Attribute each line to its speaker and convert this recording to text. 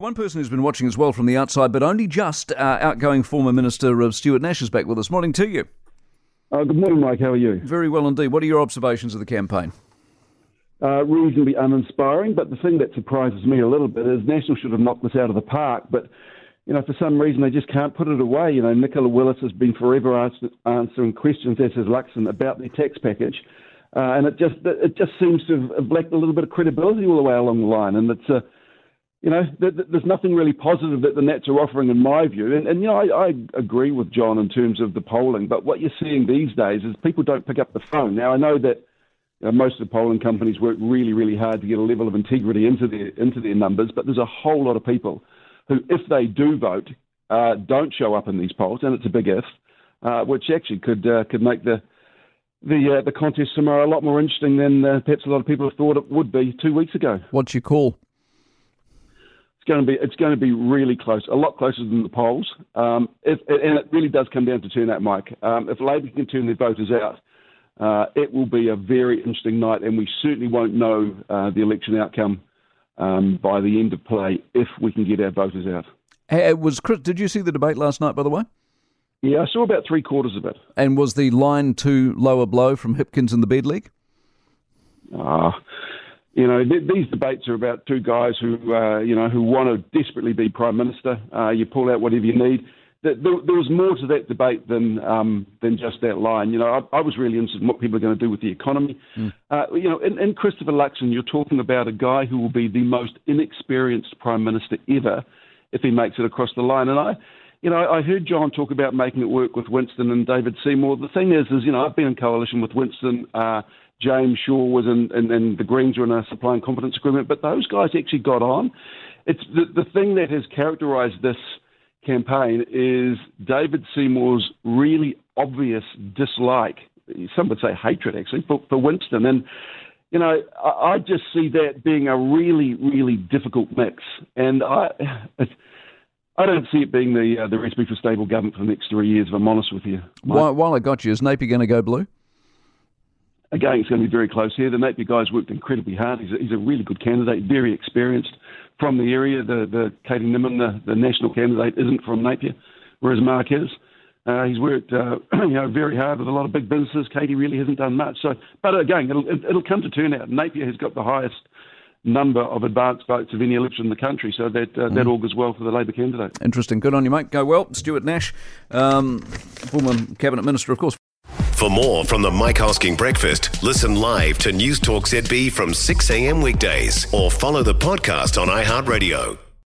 Speaker 1: One person who's been watching as well from the outside, but only just, uh, outgoing former Minister of Stuart Nash is back with us. Morning to you.
Speaker 2: Uh, good morning, Mike. How are you?
Speaker 1: Very well indeed. What are your observations of the campaign?
Speaker 2: Uh, reasonably uninspiring, but the thing that surprises me a little bit is National should have knocked this out of the park, but you know, for some reason they just can't put it away. You know, Nicola Willis has been forever answering questions, as has Luxon, about their tax package, uh, and it just it just seems to have lacked a little bit of credibility all the way along the line, and it's a uh, you know, there's nothing really positive that the Nats are offering, in my view. And, and you know, I, I, agree with John in terms of the polling, but what you're seeing these days is people don't pick up the phone. Now, I know that you know, most of the polling companies work really, really hard to get a level of integrity into their into their numbers, but there's a whole lot of people who, if they do vote, uh, don't show up in these polls, and it's a big if, uh, which actually could uh, could make the the uh, the contest tomorrow a lot more interesting than uh, perhaps a lot of people thought it would be two weeks ago.
Speaker 1: What's your call?
Speaker 2: It's going to be it's going to be really close, a lot closer than the polls. Um, if, and it really does come down to turnout, Mike. Um, if Labor can turn their voters out, uh, it will be a very interesting night, and we certainly won't know uh, the election outcome um, by the end of play if we can get our voters out.
Speaker 1: Hey, was Chris, did you see the debate last night, by the way?
Speaker 2: Yeah, I saw about three quarters of it.
Speaker 1: And was the line too low a blow from Hipkins in the bed league?
Speaker 2: Ah. Uh, you know, th- these debates are about two guys who, uh, you know, who want to desperately be prime minister. Uh, you pull out whatever you need. There, there, was more to that debate than um, than just that line. You know, I, I, was really interested in what people are going to do with the economy. Mm. Uh, you know, in, in Christopher Luxon, you're talking about a guy who will be the most inexperienced prime minister ever if he makes it across the line. And I, you know, I heard John talk about making it work with Winston and David Seymour. The thing is, is you know, I've been in coalition with Winston. Uh, James Shaw was in, and, and the Greens were in a supply and confidence agreement, but those guys actually got on. It's the, the thing that has characterised this campaign is David Seymour's really obvious dislike, some would say hatred actually, for, for Winston. And, you know, I, I just see that being a really, really difficult mix. And I. I don't see it being the uh, the recipe for stable government for the next three years. If I'm honest with you,
Speaker 1: while, while I got you, is Napier going to go blue?
Speaker 2: Again, it's going to be very close here. The Napier guy's worked incredibly hard. He's a, he's a really good candidate, very experienced from the area. The, the Katie Nimon, the, the national candidate, isn't from Napier, whereas Mark is. Uh, he's worked, uh, you know, very hard with a lot of big businesses. Katie really hasn't done much. So, but again, it'll it'll come to turnout. Napier has got the highest number of advanced votes of any election in the country, so that uh, mm. that augurs well for the Labor candidate.
Speaker 1: Interesting. Good on you, mate. Go well, Stuart Nash, um, former cabinet minister, of course.
Speaker 3: For more from the Mike Hosking Breakfast, listen live to News Talk ZB from 6 a.m. weekdays or follow the podcast on iHeartRadio.